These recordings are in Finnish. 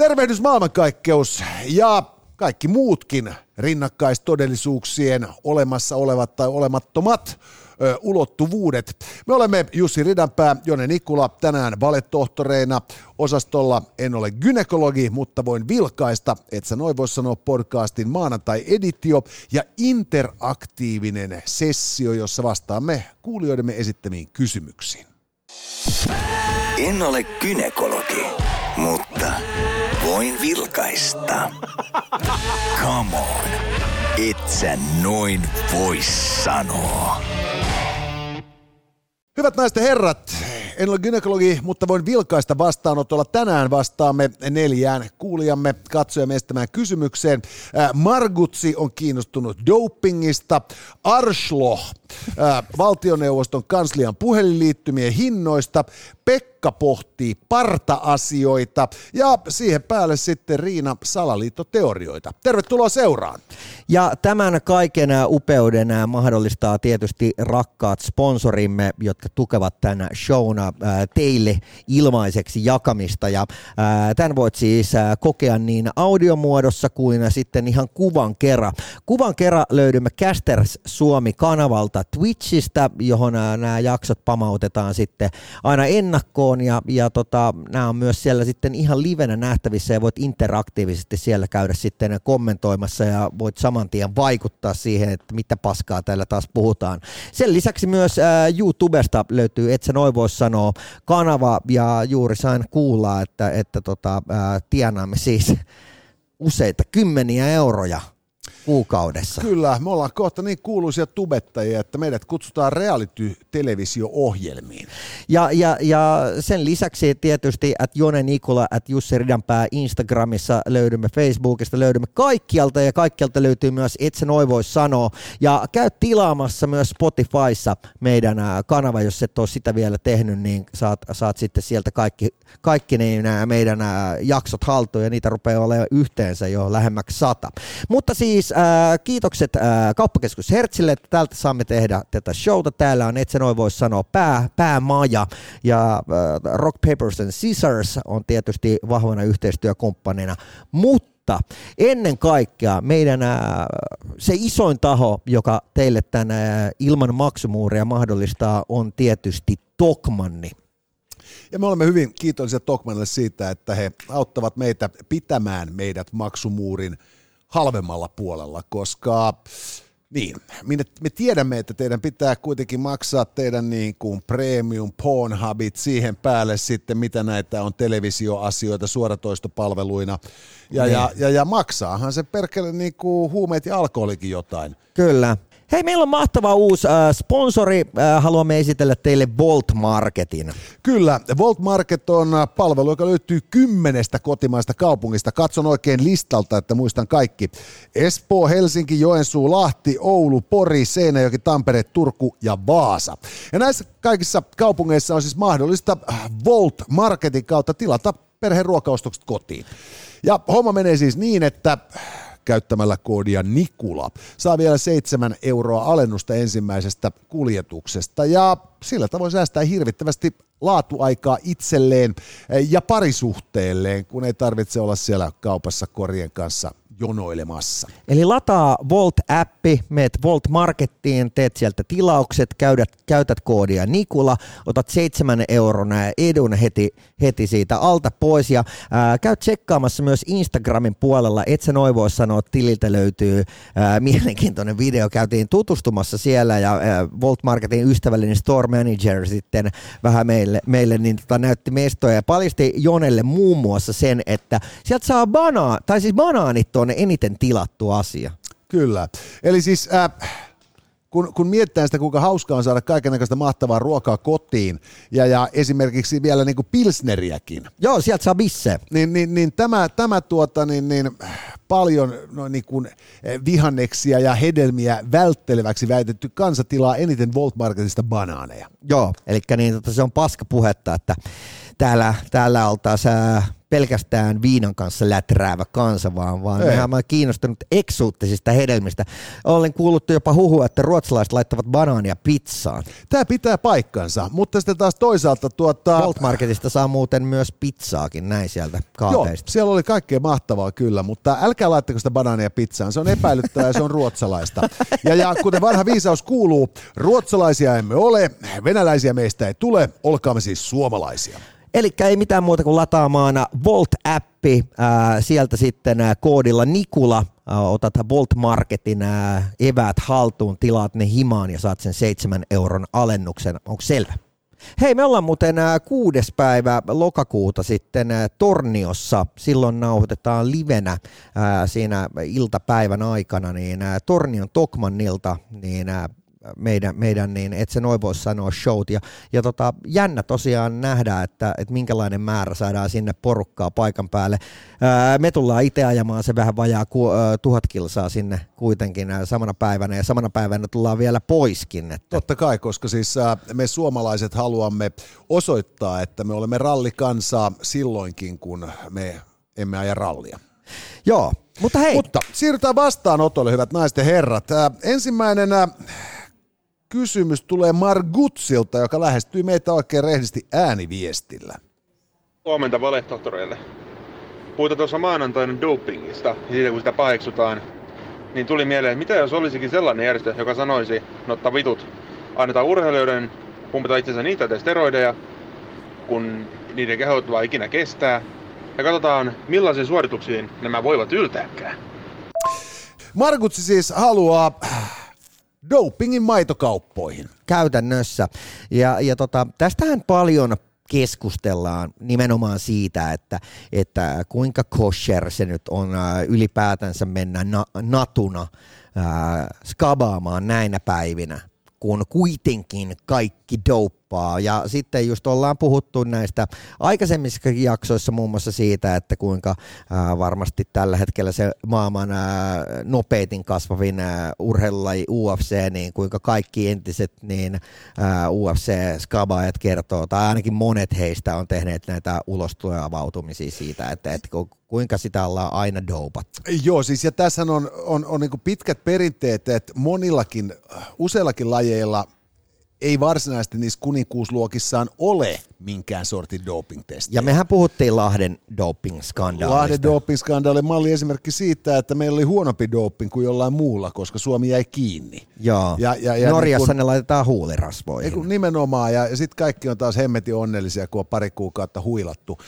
Tervehdys maailmankaikkeus ja kaikki muutkin rinnakkaistodellisuuksien olemassa olevat tai olemattomat ö, ulottuvuudet. Me olemme Jussi Ridanpää, Jone Nikula, tänään valetohtoreina osastolla. En ole gynekologi, mutta voin vilkaista, että sä noin voisi sanoa podcastin maanantai-editio ja interaktiivinen sessio, jossa vastaamme kuulijoidemme esittämiin kysymyksiin. En ole gynekologi, mutta voin vilkaista. Come on, et sä noin voi sanoa. Hyvät naiset ja herrat, en ole gynekologi, mutta voin vilkaista vastaanotolla. Tänään vastaamme neljään kuulijamme katsojamme estämään kysymykseen. Äh, Margutsi on kiinnostunut dopingista. Arslo, valtioneuvoston kanslian puhelinliittymien hinnoista. Pekka pohtii parta-asioita ja siihen päälle sitten Riina salaliittoteorioita. Tervetuloa seuraan. Ja tämän kaiken upeuden mahdollistaa tietysti rakkaat sponsorimme, jotka tukevat tämän showna teille ilmaiseksi jakamista. Ja tämän voit siis kokea niin audiomuodossa kuin sitten ihan kuvan kerran. Kuvan kerran löydymme Casters Suomi-kanavalta Twitchistä, johon nämä jaksot pamautetaan sitten aina ennakkoon ja, ja tota, nämä on myös siellä sitten ihan livenä nähtävissä ja voit interaktiivisesti siellä käydä sitten kommentoimassa ja voit saman tien vaikuttaa siihen, että mitä paskaa täällä taas puhutaan. Sen lisäksi myös ää, YouTubesta löytyy, et sä noin vois sanoa, kanava ja juuri sain kuulla, että, että tota, ää, tienaamme siis useita kymmeniä euroja kuukaudessa. Kyllä, me ollaan kohta niin kuuluisia tubettajia, että meidät kutsutaan reality-televisio-ohjelmiin. Ja, ja, ja sen lisäksi tietysti, että Jone Nikola, että Jussi Ridanpää Instagramissa löydymme, Facebookista löydymme kaikkialta ja kaikkialta löytyy myös Et se noi voi sanoa. Ja käy tilaamassa myös Spotifyssa meidän kanava, jos et ole sitä vielä tehnyt, niin saat, saat sitten sieltä kaikki, kaikki niin nämä meidän jaksot haltuun ja niitä rupeaa olemaan yhteensä jo lähemmäksi sata. Mutta siis äh, kiitokset äh, kauppakeskus Hertzille, että täältä saamme tehdä tätä showta. Täällä on, et se noin voi sanoa, pää, päämaja ja äh, Rock Papers and Scissors on tietysti vahvana yhteistyökumppanina, mutta ennen kaikkea meidän se isoin taho, joka teille tämän ilman maksumuuria mahdollistaa, on tietysti Tokmanni. Ja me olemme hyvin kiitollisia Tokmanille siitä, että he auttavat meitä pitämään meidät maksumuurin halvemmalla puolella, koska niin, me tiedämme, että teidän pitää kuitenkin maksaa teidän niin kuin premium Pornhubit siihen päälle sitten, mitä näitä on televisioasioita suoratoistopalveluina. Ja, niin. ja, ja, ja maksaahan se perkele niin kuin huumeet ja alkoholikin jotain. Kyllä. Hei, meillä on mahtava uusi äh, sponsori. Äh, haluamme esitellä teille Volt Marketin. Kyllä, Volt Market on äh, palvelu, joka löytyy kymmenestä kotimaista kaupungista. Katson oikein listalta, että muistan kaikki. Espoo, Helsinki, Joensuu, Lahti, Oulu, Pori, Seinäjoki, Tampere, Turku ja Vaasa. Ja näissä kaikissa kaupungeissa on siis mahdollista äh, Volt Marketin kautta tilata perheen ruokaostokset kotiin. Ja homma menee siis niin, että käyttämällä koodia Nikula. Saa vielä 7 euroa alennusta ensimmäisestä kuljetuksesta ja sillä tavoin säästää hirvittävästi laatuaikaa itselleen ja parisuhteelleen, kun ei tarvitse olla siellä kaupassa korien kanssa jonoilemassa. Eli lataa Volt-appi, meet Volt Markettiin, teet sieltä tilaukset, käytät, käytät koodia Nikula, otat seitsemän euron edun heti, heti siitä alta pois. Ja ää, käy tsekkaamassa myös Instagramin puolella, et sä noin voi sanoa, tililtä löytyy ää, mielenkiintoinen video, käytiin tutustumassa siellä ja ää, Volt Marketin ystävällinen store manager sitten vähän meille, meille niin tota, näytti mestoja ja paljasti Jonelle muun muassa sen, että sieltä saa banaa, tai siis banaanit on eniten tilattu asia. Kyllä. Eli siis äh, kun, kun mietitään sitä, kuinka hauskaa on saada kaikenlaista mahtavaa ruokaa kotiin ja, ja esimerkiksi vielä niin kuin pilsneriäkin. Joo, sieltä saa bisse. Niin, niin, niin tämä, tämä tuota, niin, niin, paljon no, niin kuin, eh, vihanneksia ja hedelmiä vältteleväksi väitetty kansa tilaa eniten Volt Marketista banaaneja. Joo, eli niin, tota, se on paska puhetta, että täällä, täällä oltaisiin pelkästään viinan kanssa läträävä kansa, vaan, vaan mehän on kiinnostunut eksuuttisista hedelmistä. Olen kuullut jopa huhua, että ruotsalaiset laittavat banaania pizzaan. Tämä pitää paikkansa, mutta sitten taas toisaalta tuota... Bolt Marketista saa muuten myös pizzaakin näin sieltä kaapeista. Joo, siellä oli kaikkea mahtavaa kyllä, mutta älkää laittako sitä banaania pizzaan, se on epäilyttävää ja se on ruotsalaista. Ja, ja kuten vanha viisaus kuuluu, ruotsalaisia emme ole, venäläisiä meistä ei tule, olkaamme siis suomalaisia. Eli ei mitään muuta kuin lataamaan Volt-appi, sieltä sitten koodilla Nikula otat Volt Marketin ää, eväät haltuun, tilaat ne himaan ja saat sen seitsemän euron alennuksen. Onko selvä? Hei, me ollaan muuten kuudes päivä lokakuuta sitten Torniossa. Silloin nauhoitetaan livenä siinä iltapäivän aikana, niin Tornion Tokmannilta, niin meidän, meidän niin et se noin voi sanoa showt. Ja, ja tota, jännä tosiaan nähdä, että, että minkälainen määrä saadaan sinne porukkaa paikan päälle. Ää, me tullaan itse ajamaan se vähän vajaa ku, ää, tuhat kilsaa sinne kuitenkin ää, samana päivänä ja samana päivänä tullaan vielä poiskin. Että. Totta kai, koska siis ää, me suomalaiset haluamme osoittaa, että me olemme rallikansaa silloinkin, kun me emme aja rallia. Joo, mutta hei. Mutta siirrytään vastaanotolle, hyvät naiset ja herrat. Ää, ensimmäinen ää, kysymys tulee Margutsilta, joka lähestyy meitä oikein rehdisti ääniviestillä. Huomenta valehtohtoreille. Puhutaan tuossa maanantaina dopingista ja siitä kun sitä paheksutaan, niin tuli mieleen, että mitä jos olisikin sellainen järjestö, joka sanoisi, no ottaa vitut, annetaan urheilijoiden pumpata itsensä niitä tai steroideja, kun niiden kehot vaan ikinä kestää, ja katsotaan millaisiin suorituksiin nämä voivat yltääkään. Margutsi siis haluaa dopingin maitokauppoihin. Käytännössä. Ja, ja tota, tästähän paljon keskustellaan nimenomaan siitä, että, että kuinka kosher se nyt on ää, ylipäätänsä mennä na, natuna ää, skabaamaan näinä päivinä, kun kuitenkin kaikki douppaa. Ja sitten just ollaan puhuttu näistä aikaisemmissa jaksoissa muun muassa siitä, että kuinka varmasti tällä hetkellä se maailman nopeitin kasvavin ää, urheilulaji UFC, niin kuinka kaikki entiset niin UFC-skabaajat kertoo, tai ainakin monet heistä on tehneet näitä ulostuavautumisia siitä, että, että ku- kuinka sitä ollaan aina doupattu. Joo, siis ja tässä on, on, on niin pitkät perinteet, että monillakin, useillakin lajeilla ei varsinaisesti niissä kuninkuusluokissaan ole minkään sortin doping-testiä. Ja mehän puhuttiin Lahden doping-skandaalista. Lahden doping-skandaali malli esimerkki siitä, että meillä oli huonompi doping kuin jollain muulla, koska Suomi jäi kiinni. Joo. Ja, ja, ja Norjassa niin kun- ne laitetaan huulirasvoihin. Kun nimenomaan, ja, ja sitten kaikki on taas hemmetin onnellisia, kun on pari kuukautta huilattu.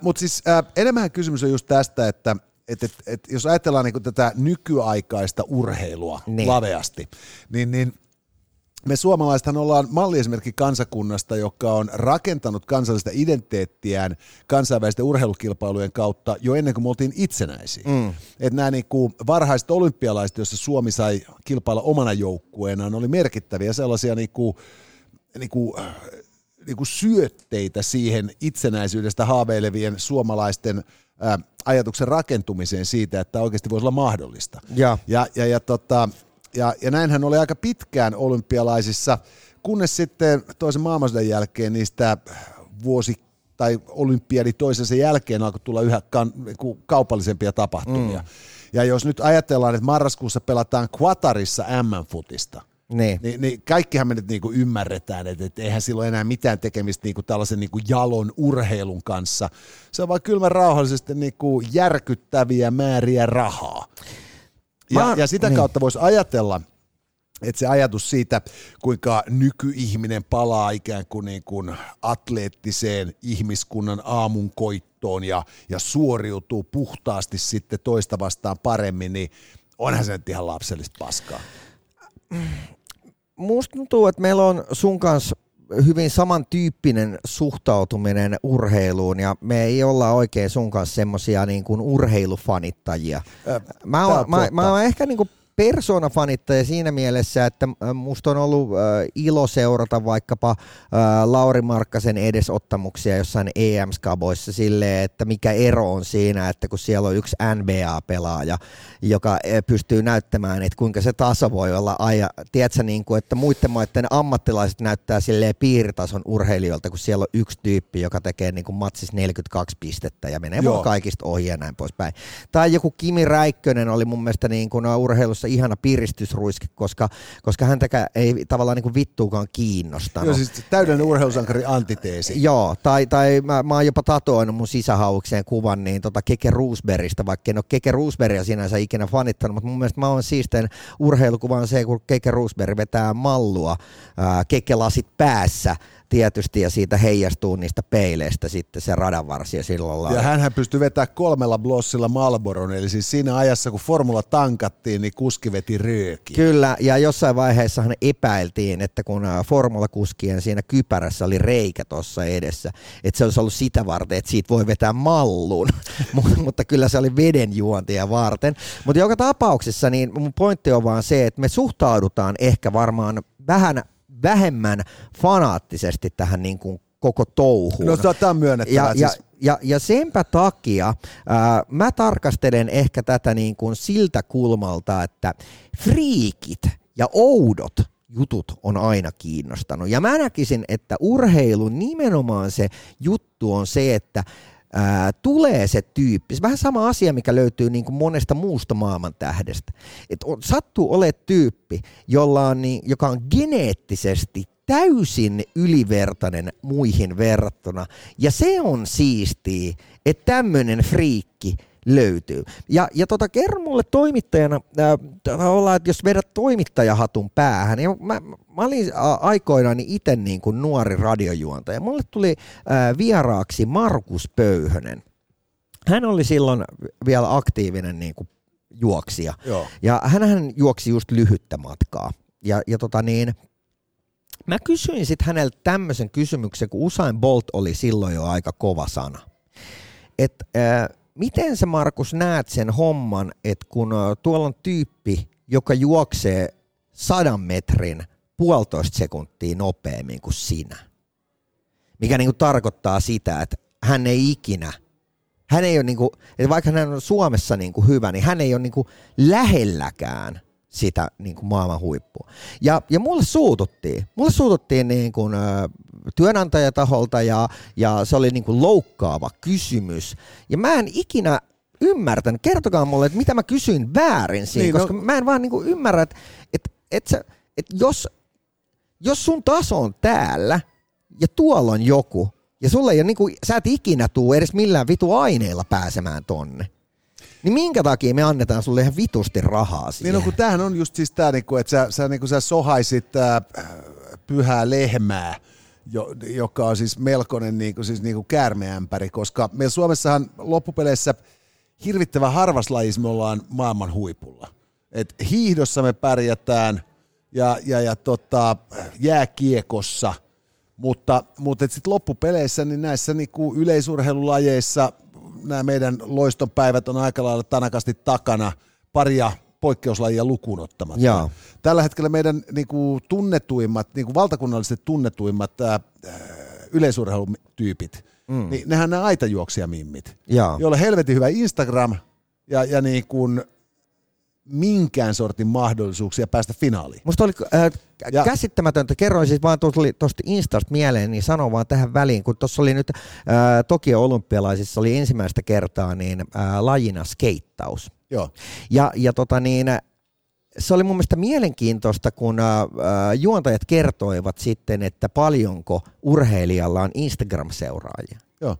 Mutta siis äh, enemmän kysymys on just tästä, että et, et, et, jos ajatellaan niinku tätä nykyaikaista urheilua Niin. niin. laveasti, niin, niin me suomalaisethan ollaan malliesimerkki kansakunnasta, joka on rakentanut kansallista identiteettiään kansainvälisten urheilukilpailujen kautta jo ennen kuin me oltiin itsenäisiä. Mm. Että nämä niinku varhaiset olympialaiset, joissa Suomi sai kilpailla omana joukkueenaan, oli merkittäviä sellaisia niinku, niinku, niinku syötteitä siihen itsenäisyydestä haaveilevien suomalaisten ää, ajatuksen rakentumiseen siitä, että oikeasti voisi olla mahdollista. Ja. Ja, ja, ja, tota, ja, ja näinhän oli aika pitkään olympialaisissa, kunnes sitten toisen maailmansodan jälkeen niistä vuosi tai olympiadi toisensa jälkeen alkoi tulla yhä kan, niinku kaupallisempia tapahtumia. Mm. Ja jos nyt ajatellaan, että marraskuussa pelataan Qatarissa M-futista, Niin. niin, niin kaikkihan me nyt niinku ymmärretään, että, että eihän sillä ole enää mitään tekemistä niinku tällaisen niinku jalon urheilun kanssa. Se on vaan kylmän rauhallisesti niinku järkyttäviä määriä rahaa. Ja, ja sitä niin. kautta voisi ajatella, että se ajatus siitä, kuinka nykyihminen palaa ikään kuin, niin kuin atleettiseen ihmiskunnan aamunkoittoon ja, ja suoriutuu puhtaasti sitten toista vastaan paremmin, niin onhan se nyt ihan lapsellista paskaa. Musta tuntuu, että meillä on sun kanssa hyvin samantyyppinen suhtautuminen urheiluun ja me ei olla oikein sun kanssa semmosia niin kuin urheilufanittajia. Mä oon, on mä, mä oon ehkä niin kuin persoonafanittaja siinä mielessä, että musta on ollut äh, ilo seurata vaikkapa äh, Lauri Markkasen edesottamuksia jossain EM-skaboissa silleen, että mikä ero on siinä, että kun siellä on yksi NBA-pelaaja, joka pystyy näyttämään, että kuinka se taso voi olla aja, tiedätkö, niin kuin, että muiden maiden ammattilaiset näyttää silleen piiritason urheilijoilta, kun siellä on yksi tyyppi, joka tekee niin kuin matsis 42 pistettä ja menee vaan kaikista ohi ja näin poispäin. Tai joku Kimi Räikkönen oli mun mielestä niin kuin urheilussa ihana piristysruiske, koska, koska häntäkään ei tavallaan niin kuin vittuukaan kiinnostanut. Joo, siis täydellinen urheilusankari antiteesi. Joo, tai, tai mä, mä oon jopa tatoinut mun sisähaukseen kuvan niin tota Keke Roosbergista, vaikka en ole Keke Roosbergia sinänsä ikinä fanittanut, mutta mun mielestä mä oon siisteen urheilukuvan se, kun Keke Roosberg vetää mallua, ää, Keke lasit päässä, tietysti ja siitä heijastuu niistä peileistä sitten se radanvarsi ja silloin lailla. Ja hänhän pystyi vetämään kolmella blossilla Malboron, eli siis siinä ajassa kun formula tankattiin, niin kuski veti rööki. Kyllä, ja jossain vaiheessa hän epäiltiin, että kun formulakuskien siinä kypärässä oli reikä tuossa edessä, että se olisi ollut sitä varten, että siitä voi vetää mallun, mutta kyllä se oli vedenjuontia varten. Mutta joka tapauksessa niin mun pointti on vaan se, että me suhtaudutaan ehkä varmaan vähän vähemmän fanaattisesti tähän niin kuin koko touhuun. No tämä on myönnettävä. Ja, siis... ja, ja, ja senpä takia ää, mä tarkastelen ehkä tätä niin kuin siltä kulmalta, että friikit ja oudot jutut on aina kiinnostanut. Ja mä näkisin, että urheilun nimenomaan se juttu on se, että ää, tulee se tyyppi, se vähän sama asia, mikä löytyy niin kuin monesta muusta maailman tähdestä. Et on, sattuu ole tyyppi, jolla on niin, joka on geneettisesti täysin ylivertainen muihin verrattuna. Ja se on siistiä, että tämmöinen friikki löytyy. Ja, ja tota, kerro mulle toimittajana, äh, ollaan, että jos vedät toimittajahatun päähän, niin mä, mä olin aikoinaan itse niin kuin nuori radiojuontaja. Mulle tuli äh, vieraaksi Markus Pöyhönen. Hän oli silloin vielä aktiivinen niin kuin juoksija. Joo. Ja hän juoksi just lyhyttä matkaa. Ja, ja tota niin, mä kysyin sitten häneltä tämmöisen kysymyksen, kun Usain Bolt oli silloin jo aika kova sana. Että äh, miten sä Markus näet sen homman, että kun tuolla on tyyppi, joka juoksee sadan metrin puolitoista sekuntia nopeammin kuin sinä, mikä niin kuin tarkoittaa sitä, että hän ei ikinä, hän ei ole niin kuin, että vaikka hän on Suomessa niin kuin hyvä, niin hän ei ole niin kuin lähelläkään sitä niin kuin maailman huippua. Ja, ja mulle suututtiin. Mulle suututtiin niin kuin, työnantajataholta ja, ja se oli niin kuin loukkaava kysymys. Ja mä en ikinä ymmärtänyt. Kertokaa mulle, että mitä mä kysyin väärin siinä, niin, no- koska no... mä en vaan niin kuin ymmärrä, että, että, että, että jos, jos sun taso on täällä ja tuolla on joku, ja sulle ei ole, niin kuin, sä et ikinä tuu edes millään vitu aineilla pääsemään tonne, niin minkä takia me annetaan sulle ihan vitusti rahaa siihen? Niin no kun tämähän on just siis tämä, niinku, että sä, sä, niinku, sä sohaisit äh, pyhää lehmää, jo, joka on siis melkoinen niin kuin, siis niin kuin käärmeämpäri, koska meillä Suomessahan loppupeleissä hirvittävän harvas lajissa me ollaan maailman huipulla. Et hiihdossa me pärjätään ja, ja, ja tota, jääkiekossa, mutta, mutta sitten loppupeleissä niin näissä niin kuin yleisurheilulajeissa nämä meidän loistonpäivät on aika lailla tanakasti takana paria poikkeuslajia lukuun ottamatta. Jaa. Tällä hetkellä meidän niin kuin, tunnetuimmat, niin kuin valtakunnalliset tunnetuimmat ää, yleisurheilutyypit, mm. niin nehän nämä aitajuoksijamimmit, Jaa. joilla on helvetin hyvä Instagram ja, ja niin kuin, minkään sortin mahdollisuuksia päästä finaaliin. Musta oli äh, ja, käsittämätöntä, kerroin siis vaan tuosta Instasta mieleen, niin sanon vaan tähän väliin, kun tuossa oli nyt äh, Tokio olympialaisissa oli ensimmäistä kertaa niin äh, lajina skeittaus. Joo. Ja, ja tota niin, se oli mun mielestä mielenkiintoista, kun äh, juontajat kertoivat sitten, että paljonko urheilijalla on Instagram-seuraajia. Joo.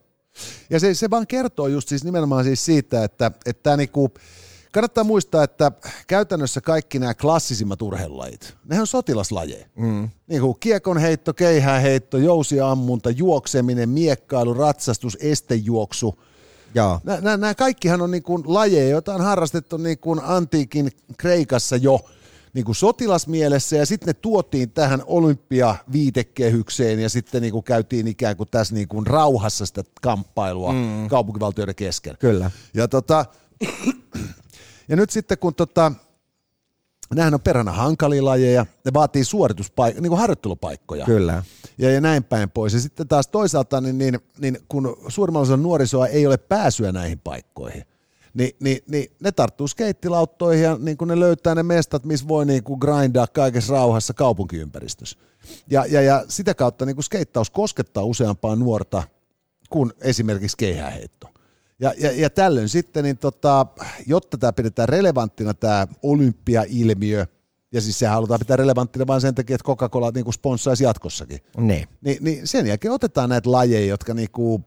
Ja se, se vaan kertoo just siis nimenomaan siis siitä, että, että niinku, kannattaa muistaa, että käytännössä kaikki nämä klassisimmat urheilulajit, nehän on sotilaslajeja. Mm. Niin kuin kiekonheitto, keihäänheitto, jousiammunta, juokseminen, miekkailu, ratsastus, estejuoksu – Nämä, nämä kaikkihan on niin kuin lajeja, joita on harrastettu niin kuin antiikin Kreikassa jo niin kuin sotilasmielessä ja sitten ne tuotiin tähän olympiaviitekehykseen ja sitten niin kuin käytiin ikään kuin tässä niin kuin rauhassa sitä kamppailua mm. kaupunkivaltioiden kesken. Kyllä. Ja, tota, ja nyt sitten kun tota, Nämähän on perhana hankalia lajeja, ne vaatii suorituspaikkoja, niin kuin harjoittelupaikkoja. Kyllä. Ja, ja näin päin pois. Ja sitten taas toisaalta, niin, niin, niin kun suurimmalla osalla nuorisoa ei ole pääsyä näihin paikkoihin, niin, niin, niin ne tarttuu skeittilauttoihin ja niin kun ne löytää ne mestat, missä voi niin kuin grindaa kaikessa rauhassa kaupunkiympäristössä. Ja, ja, ja sitä kautta niin kuin skeittaus koskettaa useampaa nuorta kuin esimerkiksi keihäheitto. Ja, ja, ja tällöin sitten, niin tota, jotta tämä pidetään relevanttina, tämä olympiailmiö, ja siis sehän halutaan pitää relevanttina vain sen takia, että Coca-Cola niin sponssaisi jatkossakin. Niin. Ni, niin sen jälkeen otetaan näitä lajeja, jotka niinku,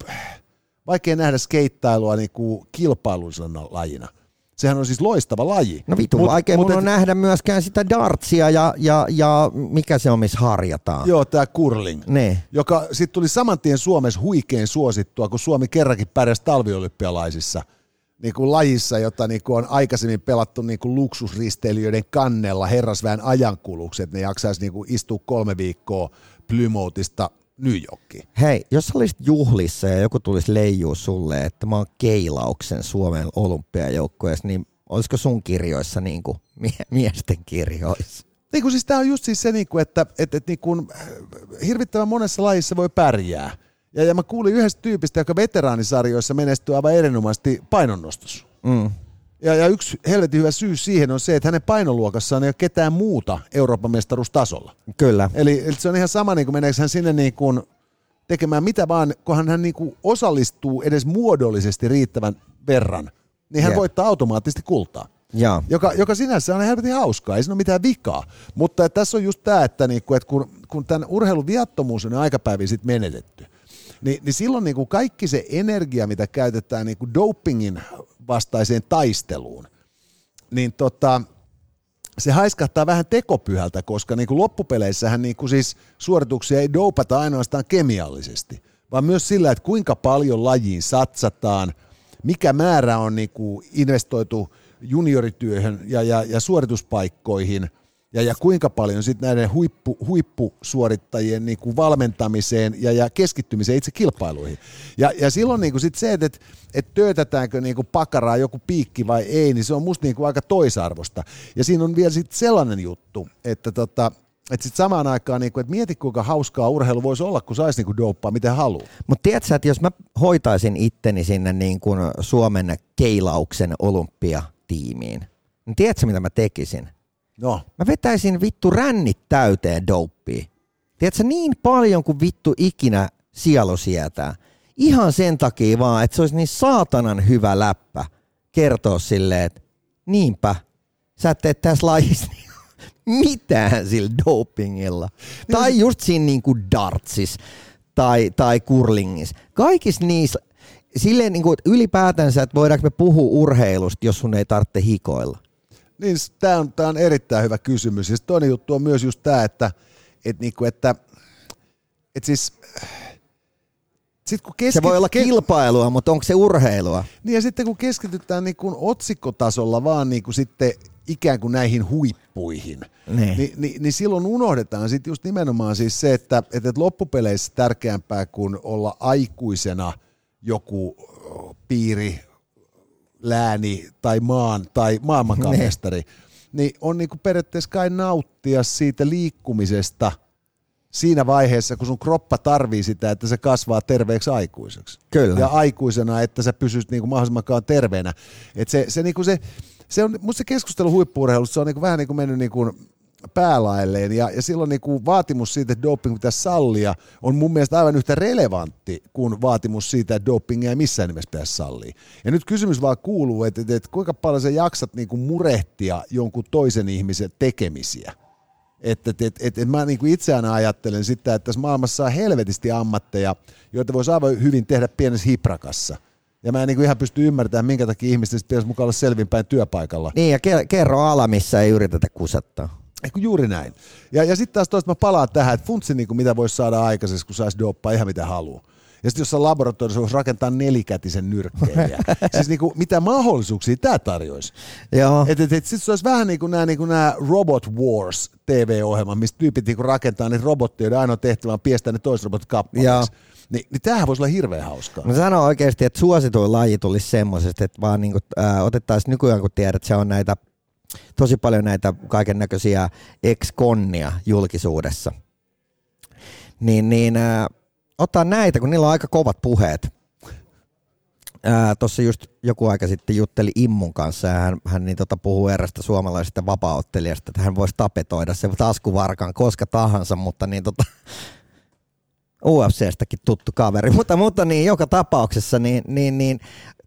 vaikea nähdä skeittailua niinku kilpailullisena lajina. Sehän on siis loistava laji. No vittu, mut, vaikea mut mun et, on nähdä myöskään sitä dartsia ja, ja, ja mikä se on, missä harjataan. Joo, tämä curling. Ne. Joka sitten tuli saman tien Suomessa huikein suosittua, kun Suomi kerrankin pärjäsi talviolympialaisissa niin kuin lajissa, jota niin kuin on aikaisemmin pelattu niin kuin luksusristeilijöiden kannella herrasväen ajankuluksi, että ne jaksaisi niin kuin istua kolme viikkoa Plymouthista New Yorkiin. Hei, jos sä olisit juhlissa ja joku tulisi leijuu sulle, että mä oon keilauksen Suomen olympiajoukkueessa, niin olisiko sun kirjoissa niin kuin mie- miesten kirjoissa? Niin kuin siis tämä on just siis se, niin kuin, että, että, että niin kuin, äh, hirvittävän monessa lajissa voi pärjää. Ja, ja mä kuulin yhdestä tyypistä, joka veteraanisarjoissa menestyy aivan erinomaisesti painonnostossa. Mm. Ja, ja yksi helvetin hyvä syy siihen on se, että hänen painoluokassaan ei ole ketään muuta Euroopan mestaruustasolla. Kyllä. Eli, eli se on ihan sama, niin kuin meneekö hän sinne niin kuin tekemään mitä vaan, kunhan hän niin kuin osallistuu edes muodollisesti riittävän verran, niin hän Jep. voittaa automaattisesti kultaa. Jaa. Joka, joka sinänsä on helvetin hauskaa, ei siinä ole mitään vikaa. Mutta että tässä on just tämä, että, niinku, että kun, kun tämän urheilun viattomuus on aikapäiviä sitten menetetty, niin, niin silloin niinku kaikki se energia, mitä käytetään niinku dopingin vastaiseen taisteluun, niin tota, se haiskahtaa vähän tekopyhältä, koska niin kuin loppupeleissähän niin kuin siis suorituksia ei dopata ainoastaan kemiallisesti, vaan myös sillä, että kuinka paljon lajiin satsataan, mikä määrä on niin kuin investoitu juniorityöhön ja, ja, ja suorituspaikkoihin, ja, ja kuinka paljon sitten näiden huippu, huippusuorittajien niin kuin valmentamiseen ja, ja keskittymiseen itse kilpailuihin. Ja, ja silloin niin kuin sit se, että et, et töötetäänkö niin kuin pakaraa joku piikki vai ei, niin se on musta niin kuin aika toisarvosta. Ja siinä on vielä sitten sellainen juttu, että tota, että sitten samaan aikaan, niin kuin, että mieti kuinka hauskaa urheilu voisi olla, kun saisi niin douppaa miten haluaa. Mutta tiedätkö, että jos mä hoitaisin itteni sinne niin kuin Suomen keilauksen olympiatiimiin, niin tiedätkö mitä mä tekisin? No, Mä vetäisin vittu rännit täyteen douppia. Tiedätkö, niin paljon kuin vittu ikinä sielu sietää. Ihan sen takia vaan, että se olisi niin saatanan hyvä läppä kertoa silleen, että niinpä, sä et tee tässä lajissa mitään sillä dopingilla. Tai just siinä niinku dartsis tai, tai curlingissa. Kaikissa niissä, silleen niinku, että ylipäätänsä, että voidaanko me puhua urheilusta, jos sun ei tarvitse hikoilla. Niin tämä on, tää on erittäin hyvä kysymys. Ja toinen juttu on myös just tämä, että, et niinku, että et siis, sit kun keski, Se voi olla kilpailua, mutta onko se urheilua? Niin ja sitten kun keskitytään niin kuin otsikkotasolla vaan niin kuin sitten ikään kuin näihin huippuihin, Niin. niin, niin, niin silloin unohdetaan sitten just nimenomaan siis se, että, että että loppupeleissä tärkeämpää kuin olla aikuisena joku piiri, lääni tai maan tai maailmankaupmestari, niin on niin kuin periaatteessa kai nauttia siitä liikkumisesta siinä vaiheessa, kun sun kroppa tarvii sitä, että se kasvaa terveeksi aikuiseksi. Kyllä. Ja aikuisena, että sä pysyt niin kuin mahdollisimman kauan terveenä. Et se, se, niin kuin se, se on, musta se keskustelu huippuurheilusta, se on niin kuin vähän niin kuin mennyt niin kuin päälailleen ja, ja silloin niin kuin vaatimus siitä, että doping pitäisi sallia, on mun mielestä aivan yhtä relevantti kuin vaatimus siitä, että dopingia ei missään nimessä pitäisi sallia. Ja nyt kysymys vaan kuuluu, että, että, että kuinka paljon sä jaksat niin kuin murehtia jonkun toisen ihmisen tekemisiä. Että et, et, et, et mä niin kuin itse aina ajattelen sitä, että tässä maailmassa on helvetisti ammatteja, joita voisi aivan hyvin tehdä pienessä hiprakassa. Ja mä en niin ihan pysty ymmärtämään, minkä takia ihmisten pitäisi mukaan olla selvinpäin työpaikalla. Niin, ja ke- kerro ala, missä ei yritetä kusettaa. Eikö juuri näin. Ja, ja sitten taas toista mä palaan tähän, että funtsi niin kuin mitä voisi saada aikaiseksi, kun saisi doppaa ihan mitä haluaa. Ja sitten jossain laboratoriossa voisi rakentaa nelikätisen nyrkkeilijä. siis niin kuin, mitä mahdollisuuksia tämä tarjoisi. Joo. Et, et, et sitten se olisi vähän niin kuin nämä niin kuin nämä Robot Wars TV-ohjelma, mistä tyypit niin rakentaa niitä robotteja, joiden ainoa tehtävä on piestää ne toiset robotit kappaleiksi. Niin, niin tämähän voisi olla hirveän hauskaa. Mä sanon oikeasti, että suosituin laji tulisi semmoisesta, että vaan niin kuin, äh, otettaisiin nykyään, kun tiedät, että se on näitä tosi paljon näitä kaiken näköisiä ex-konnia julkisuudessa. Niin, niin äh, ottaa näitä, kun niillä on aika kovat puheet. Tuossa just joku aika sitten jutteli Immun kanssa ja hän, hän niin tota, puhuu erästä suomalaisesta vapauttelijasta, että hän voisi tapetoida se taskuvarkan koska tahansa, mutta niin tota, UFCstäkin tuttu kaveri, mutta, mutta niin, joka tapauksessa niin, niin, niin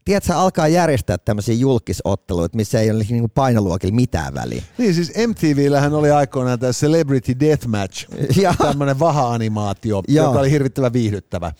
tiedätkö, alkaa järjestää tämmöisiä julkisotteluita, missä ei ole niin painoluokilla mitään väliä. Niin siis MTVllähän oli aikoinaan tämä Celebrity Deathmatch, tämmöinen vaha-animaatio, joka oli hirvittävän viihdyttävä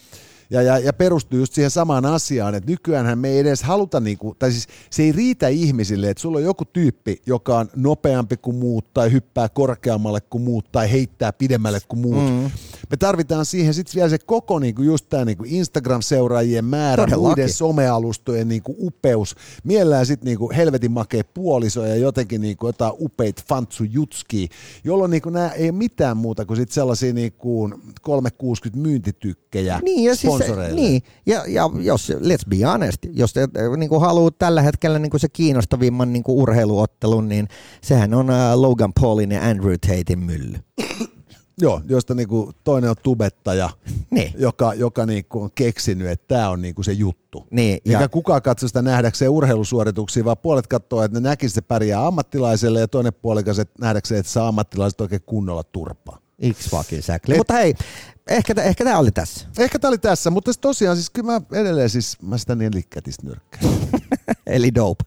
ja, ja, ja perustuu just siihen samaan asiaan, että nykyään me ei edes haluta, niinku, tai siis se ei riitä ihmisille, että sulla on joku tyyppi, joka on nopeampi kuin muut, tai hyppää korkeammalle kuin muut, tai heittää pidemmälle kuin muut. Mm. Me tarvitaan siihen sitten vielä se koko niinku just tämä niinku Instagram-seuraajien määrä, Todellakin. muiden somealustojen niinku upeus, mielellään sitten niinku helvetin makea puoliso ja jotenkin niinku jotain upeit fantsujutski, jolloin niinku nämä ei mitään muuta kuin sit sellaisia niinku 360 myyntitykkejä. Niin, ja siis sponsoreille. Niin, ja, ja jos, let's be honest, jos te niin kuin haluaa tällä hetkellä niin kuin se kiinnostavimman niin kuin urheiluottelun, niin sehän on uh, Logan Paulin ja Andrew Tatein mylly. Joo, josta niinku toinen on tubettaja, niin. joka, joka niinku on keksinyt, että tämä on niinku se juttu. Niin, Eikä ja... kukaan katso sitä nähdäkseen urheilusuorituksia, vaan puolet katsoo, että ne näkisi, että pärjää ammattilaiselle, ja toinen puolikas, että nähdäkseen, että saa ammattilaiset oikein kunnolla turpaa. X fucking exactly. Et, Mutta hei, ehkä, ehkä tämä oli tässä. Ehkä tämä oli tässä, mutta tosiaan siis kyllä mä edelleen siis, mä sitä niin likkätistä nyrkkää. Eli dope.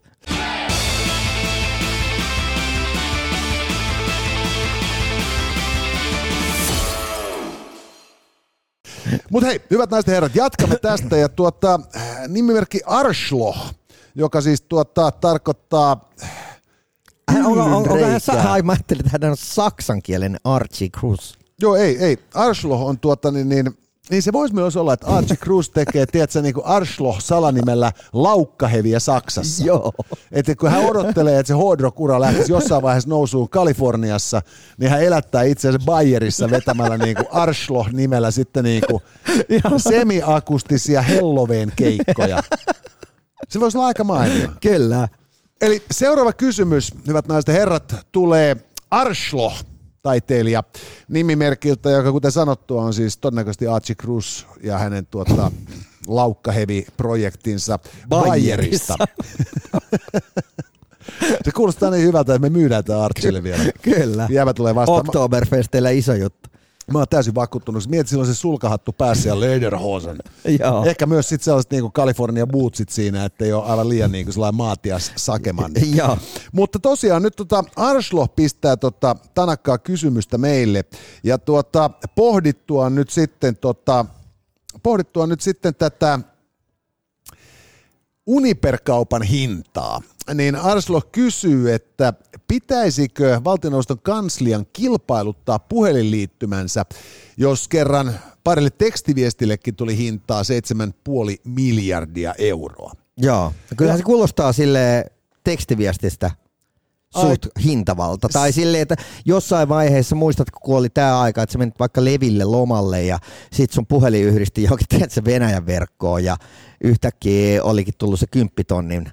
Mutta hei, hyvät naiset ja herrat, jatkamme tästä. Ja tuota, nimimerkki Arslo, joka siis tuota, tarkoittaa on, on, on, on hän, mä ajattelin, että hän on saksankielinen Archie Cruz. Joo, ei, ei. Arschloh on tuota, niin, niin niin se voisi myös olla, että Archie Cruz tekee, tiedätkö, niin kuin Arschloh salanimellä laukkaheviä Saksassa. Joo. Että kun hän odottelee, että se Hodro-kura lähtisi jossain vaiheessa nousuun Kaliforniassa, niin hän elättää itseänsä Bayerissa vetämällä niin kuin Arschloh nimellä sitten niin kuin semiakustisia Helloveen keikkoja. Se voisi olla aika mainio. Kyllä. Eli seuraava kysymys, hyvät naiset ja herrat, tulee Arschloh taiteilija nimimerkiltä, joka kuten sanottua on siis todennäköisesti Archie Cruz ja hänen tuota, laukkahevi-projektinsa Bayerista. Se kuulostaa niin hyvältä, että me myydään tämä Archille vielä. Kyllä. Jäävä tulee vastaan. Oktoberfesteillä iso juttu. Mä oon täysin vakuuttunut. Mietit silloin se sulkahattu päässä ja lederhosen. Joo. Ehkä myös sit sellaiset niinku California bootsit siinä, että ei ole aivan liian niinku sellainen maatias sakeman. Joo. Mutta tosiaan nyt tota Arslo pistää tota tanakkaa kysymystä meille. Ja tuota, pohdittua nyt sitten tota, pohdittua nyt sitten tätä Uniperkaupan hintaa niin Arslo kysyy, että pitäisikö valtioneuvoston kanslian kilpailuttaa puhelinliittymänsä, jos kerran parille tekstiviestillekin tuli hintaa 7,5 miljardia euroa. Joo, kyllähän se kuulostaa sille tekstiviestistä suht Ai. hintavalta. Tai silleen, että jossain vaiheessa, muistatko kun oli tämä aika, että sä menit vaikka Leville lomalle ja sit sun puhelin yhdisti johonkin Venäjän verkkoon ja yhtäkkiä olikin tullut se kymppitonnin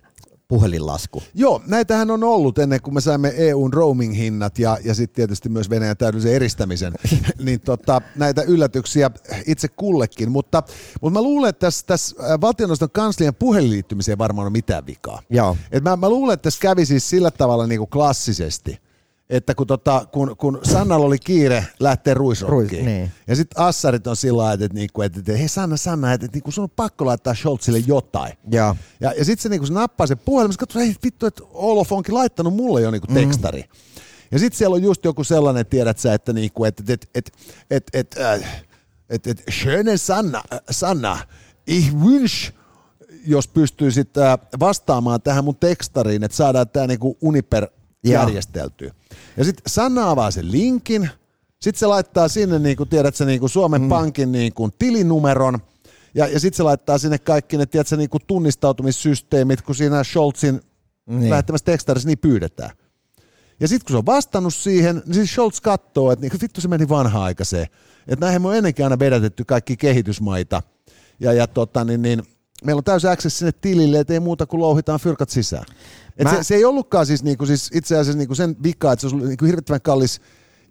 puhelinlasku. Joo, näitähän on ollut ennen kuin me saimme EUn roaming-hinnat ja, ja sitten tietysti myös Venäjän täydellisen eristämisen, niin tota, näitä yllätyksiä itse kullekin. Mutta, mutta mä luulen, että tässä, tässä valtioneuvoston kanslian puhelinliittymiseen varmaan on mitään vikaa. Joo. Et mä, mä luulen, että tässä kävi siis sillä tavalla niin kuin klassisesti, että kun, tota, kun, kun Sannalla oli kiire lähteä ruisrokkiin, niin. ja sitten Assarit on sillä lailla, että, niinku, että, että hei Sanna, Sanna, että, että, että sun on pakko laittaa Scholzille jotain. Ja, ja, ja sitten se, niinku, se nappaa sen puhelimen, katso, hei vittu, että Olof onkin laittanut mulle jo niinku, tekstari. Mm. Ja sitten siellä on just joku sellainen, tiedät sä, että niinku, että et, et, et, et, äh, et, et, schöne Sanna, äh, Sanna, ich wünsch, jos pystyisit äh, vastaamaan tähän mun tekstariin, että saadaan tämä niinku Uniper järjesteltyä. Ja sitten Sanna avaa sen linkin, sitten se laittaa sinne, niin kuin tiedät sä, niin kuin Suomen mm. Pankin niin kuin tilinumeron, ja, ja sitten se laittaa sinne kaikki ne tiedät, sä, niin kuin tunnistautumissysteemit, kun siinä Scholzin niin. lähettämässä tekstarissa niin pyydetään. Ja sitten kun se on vastannut siihen, niin siis Scholz katsoo, että niin, vittu se meni vanha-aikaiseen. Että näinhän me on ennenkin aina vedätetty kaikki kehitysmaita. Ja, ja tota, niin, niin, meillä on täysin access sinne tilille, ettei muuta kuin louhitaan fyrkat sisään. Et Mä... se, se, ei ollutkaan siis, niinku, siis itse asiassa niinku sen vika, että se olisi niinku hirvittävän kallis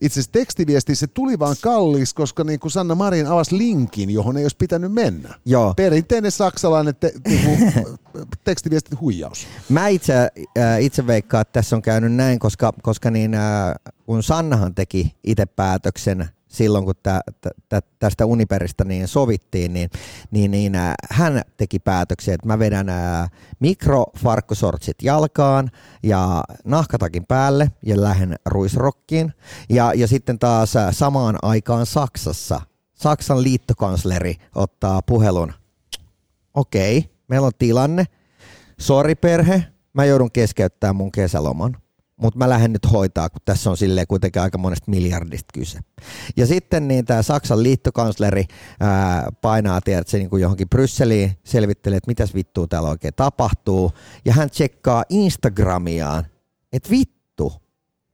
itse asiassa tekstiviesti, se tuli vaan kallis, koska niin kuin Sanna Marin avasi linkin, johon ei olisi pitänyt mennä. Joo. Perinteinen saksalainen te, niin kuin, tekstiviestin huijaus. Mä itse, äh, itse veikkaan, että tässä on käynyt näin, koska, koska niin, äh, kun Sannahan teki itse päätöksen silloin, kun tä, tä, tästä Uniperistä niin sovittiin, niin, niin, niin äh, hän teki päätöksiä, että mä vedän äh, mikrofarkkusortsit jalkaan ja nahkatakin päälle ja lähden ruisrokkiin. Ja, ja sitten taas äh, samaan aikaan Saksassa Saksan liittokansleri ottaa puhelun. Okei, okay, meillä on tilanne. Sori perhe, mä joudun keskeyttämään mun kesäloman mutta mä lähden nyt hoitaa, kun tässä on silleen kuitenkin aika monesta miljardista kyse. Ja sitten niin tämä Saksan liittokansleri ää, painaa tiedätkö, niin kuin johonkin Brysseliin, selvittelee, että mitäs vittua täällä oikein tapahtuu, ja hän tsekkaa Instagramiaan, että vittu,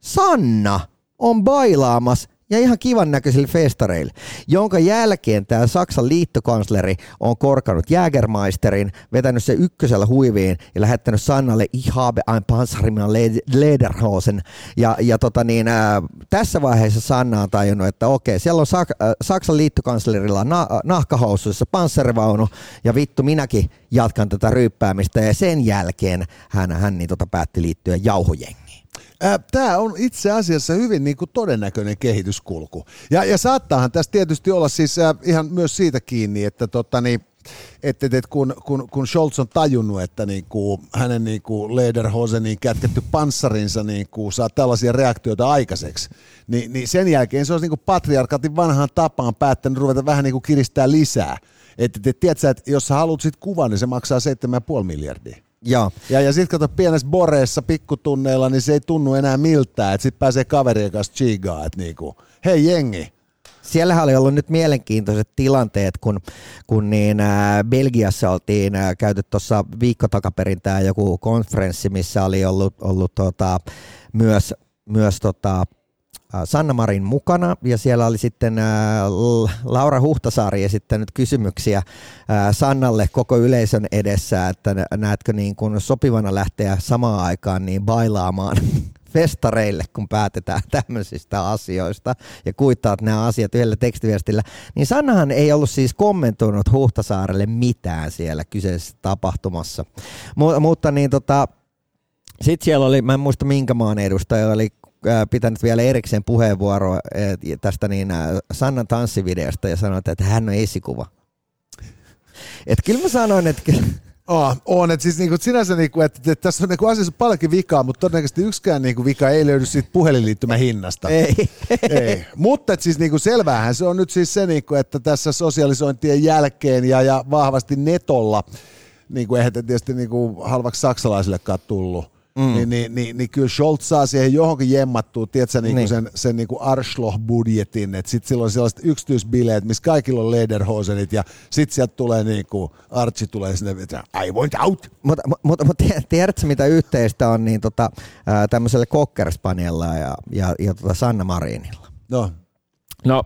Sanna on bailaamassa ja ihan kivan näköisille festareille, jonka jälkeen tämä Saksan liittokansleri on korkanut Jägermeisterin, vetänyt se ykkösellä huiviin ja lähettänyt Sannalle Ich habe ein Panzermann Lederhosen. Ja, ja tota niin, äh, tässä vaiheessa Sanna on tajunnut, että okei, siellä on Sak- äh, Saksan liittokanslerilla na- nahkahousuissa panssarivaunu ja vittu minäkin jatkan tätä ryyppäämistä ja sen jälkeen hän, hän niin tota päätti liittyä jauhojengiin. Tämä on itse asiassa hyvin niin kuin todennäköinen kehityskulku. Ja, ja saattaahan tässä tietysti olla siis ihan myös siitä kiinni, että tota, niin, että, että kun, kun, kun Scholz on tajunnut, että niin kuin, hänen niin kuin Lederhoseniin kätketty panssarinsa niin kuin, saa tällaisia reaktioita aikaiseksi, niin, niin sen jälkeen se olisi niin kuin patriarkatin vanhaan tapaan päättänyt ruveta vähän niin kuin kiristää lisää. Että et, tiedätkö, että jos sä haluat sit kuvan, niin se maksaa 7,5 miljardia. Joo. Ja, ja sitten kato pienessä boreessa pikkutunneilla, niin se ei tunnu enää miltään, että sitten pääsee kaverien kanssa chigaa, että niinku, hei jengi, Siellähän oli ollut nyt mielenkiintoiset tilanteet, kun, kun niin, ää, Belgiassa oltiin ää, käyty tuossa viikko takaperin tämä joku konferenssi, missä oli ollut, ollut tota, myös, myös tota, Äh, Sanna Marin mukana ja siellä oli sitten äh, Laura Huhtasaari esittänyt kysymyksiä äh, Sannalle koko yleisön edessä, että näetkö niin kuin sopivana lähteä samaan aikaan niin bailaamaan festareille, kun päätetään tämmöisistä asioista ja kuittaat nämä asiat yhdellä tekstiviestillä, niin Sannahan ei ollut siis kommentoinut Huhtasaarelle mitään siellä kyseisessä tapahtumassa. Mu- mutta niin tota, sitten siellä oli, mä en muista minkä maan edustaja, oli pitänyt vielä erikseen puheenvuoroa tästä niin Sannan tanssivideosta ja sanoi, että hän on esikuva. Et kyllä mä sanoin, että Oh, on, että siis niinku, sinänsä, niinku, että, että tässä on niinku asiassa paljonkin vikaa, mutta todennäköisesti yksikään niinku vika ei löydy siitä puhelinliittymän hinnasta. Ei. ei. Mutta et siis niinku, selvähän se on nyt siis se, niinku, että tässä sosialisointien jälkeen ja, ja vahvasti netolla, niinku, eihän tietysti niinku, halvaksi saksalaisillekaan tullut, Mm. Niin, niin, niin, niin kyllä Scholz saa siihen johonkin jemmattua, tiedätkö, niin niin. sen, sen niin kuin Arschloch-budjetin, että sitten silloin sellaiset yksityisbileet, missä kaikilla on lederhosenit ja sitten sieltä tulee niin kuin Archie tulee sinne, että I want out. Mutta, mutta, mutta tiedätkö mitä yhteistä on niin tota, tämmöiselle Kokkerspaniella ja, ja, ja tota Sanna Marinilla? No. No,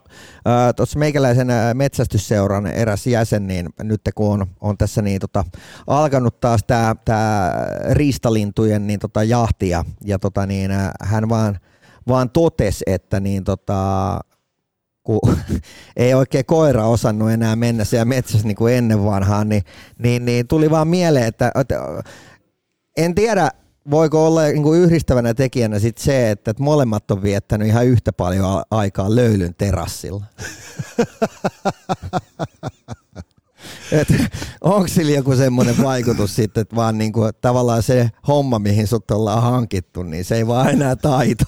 äh, tuossa meikäläisen metsästysseuran eräs jäsen, niin nyt kun on, on tässä niin tota, alkanut taas tämä tää riistalintujen niin tota, jahti ja, ja tota, niin, äh, hän vaan, vaan totesi, että niin tota, kun ei oikein koira osannut enää mennä siellä metsässä niin kuin ennen vanhaan, niin, niin, niin tuli vaan mieleen, että, että en tiedä, voiko olla niin kuin yhdistävänä tekijänä sit se, että molemmat on viettänyt ihan yhtä paljon aikaa löylyn terassilla? onko sillä joku semmoinen vaikutus sitten, että vaan niin kuin, tavallaan se homma, mihin sut ollaan hankittu, niin se ei vaan enää taito?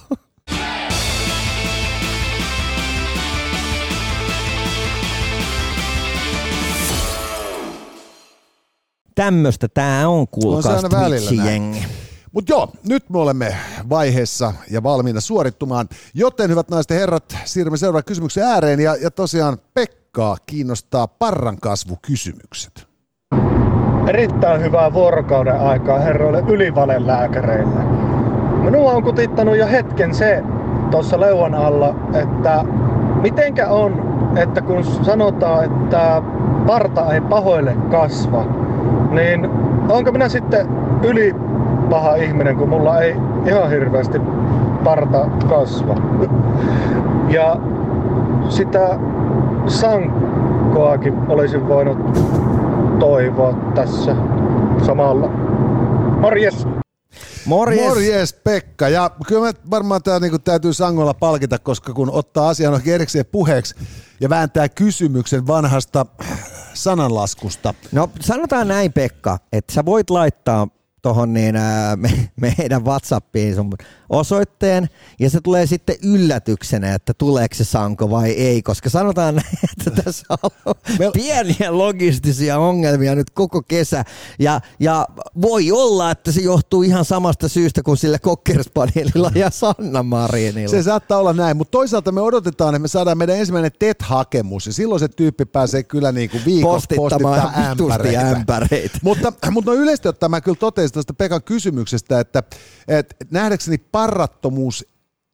Tämmöistä tää on, kuulkaas Twitch-jengi. Mutta joo, nyt me olemme vaiheessa ja valmiina suorittumaan. Joten hyvät naiset ja herrat, siirrymme seuraavan kysymyksen ääreen. Ja, ja tosiaan Pekkaa kiinnostaa parran kasvukysymykset. Erittäin hyvää vuorokauden aikaa herroille ylivalelääkäreille. Minua on kutittanut jo hetken se tuossa leuan alla, että mitenkä on, että kun sanotaan, että parta ei pahoille kasva, niin onko minä sitten yli paha ihminen, kun mulla ei ihan hirveästi parta kasva. Ja sitä sankkoakin olisin voinut toivoa tässä samalla. Morjes! Morjes. Morjes Pekka. Ja kyllä me varmaan tämä niinku täytyy sangolla palkita, koska kun ottaa asian oikein erikseen puheeksi ja vääntää kysymyksen vanhasta sananlaskusta. No sanotaan näin Pekka, että sä voit laittaa tuohon niin, me, meidän Whatsappiin sun osoitteen, ja se tulee sitten yllätyksenä, että tuleeko se sanko vai ei, koska sanotaan näin, että tässä on ollut pieniä logistisia ongelmia nyt koko kesä, ja, ja voi olla, että se johtuu ihan samasta syystä kuin sillä Kokkerspaneelilla ja Sanna Marinilla. Se saattaa olla näin, mutta toisaalta me odotetaan, että me saadaan meidän ensimmäinen TET-hakemus, ja silloin se tyyppi pääsee kyllä niinku viikossa Postittamaan ämpäreitä. ämpäreitä. mutta, mutta no yleisesti ottaen mä kyllä totesin tästä Pekan kysymyksestä, että, että nähdäkseni parrattomuus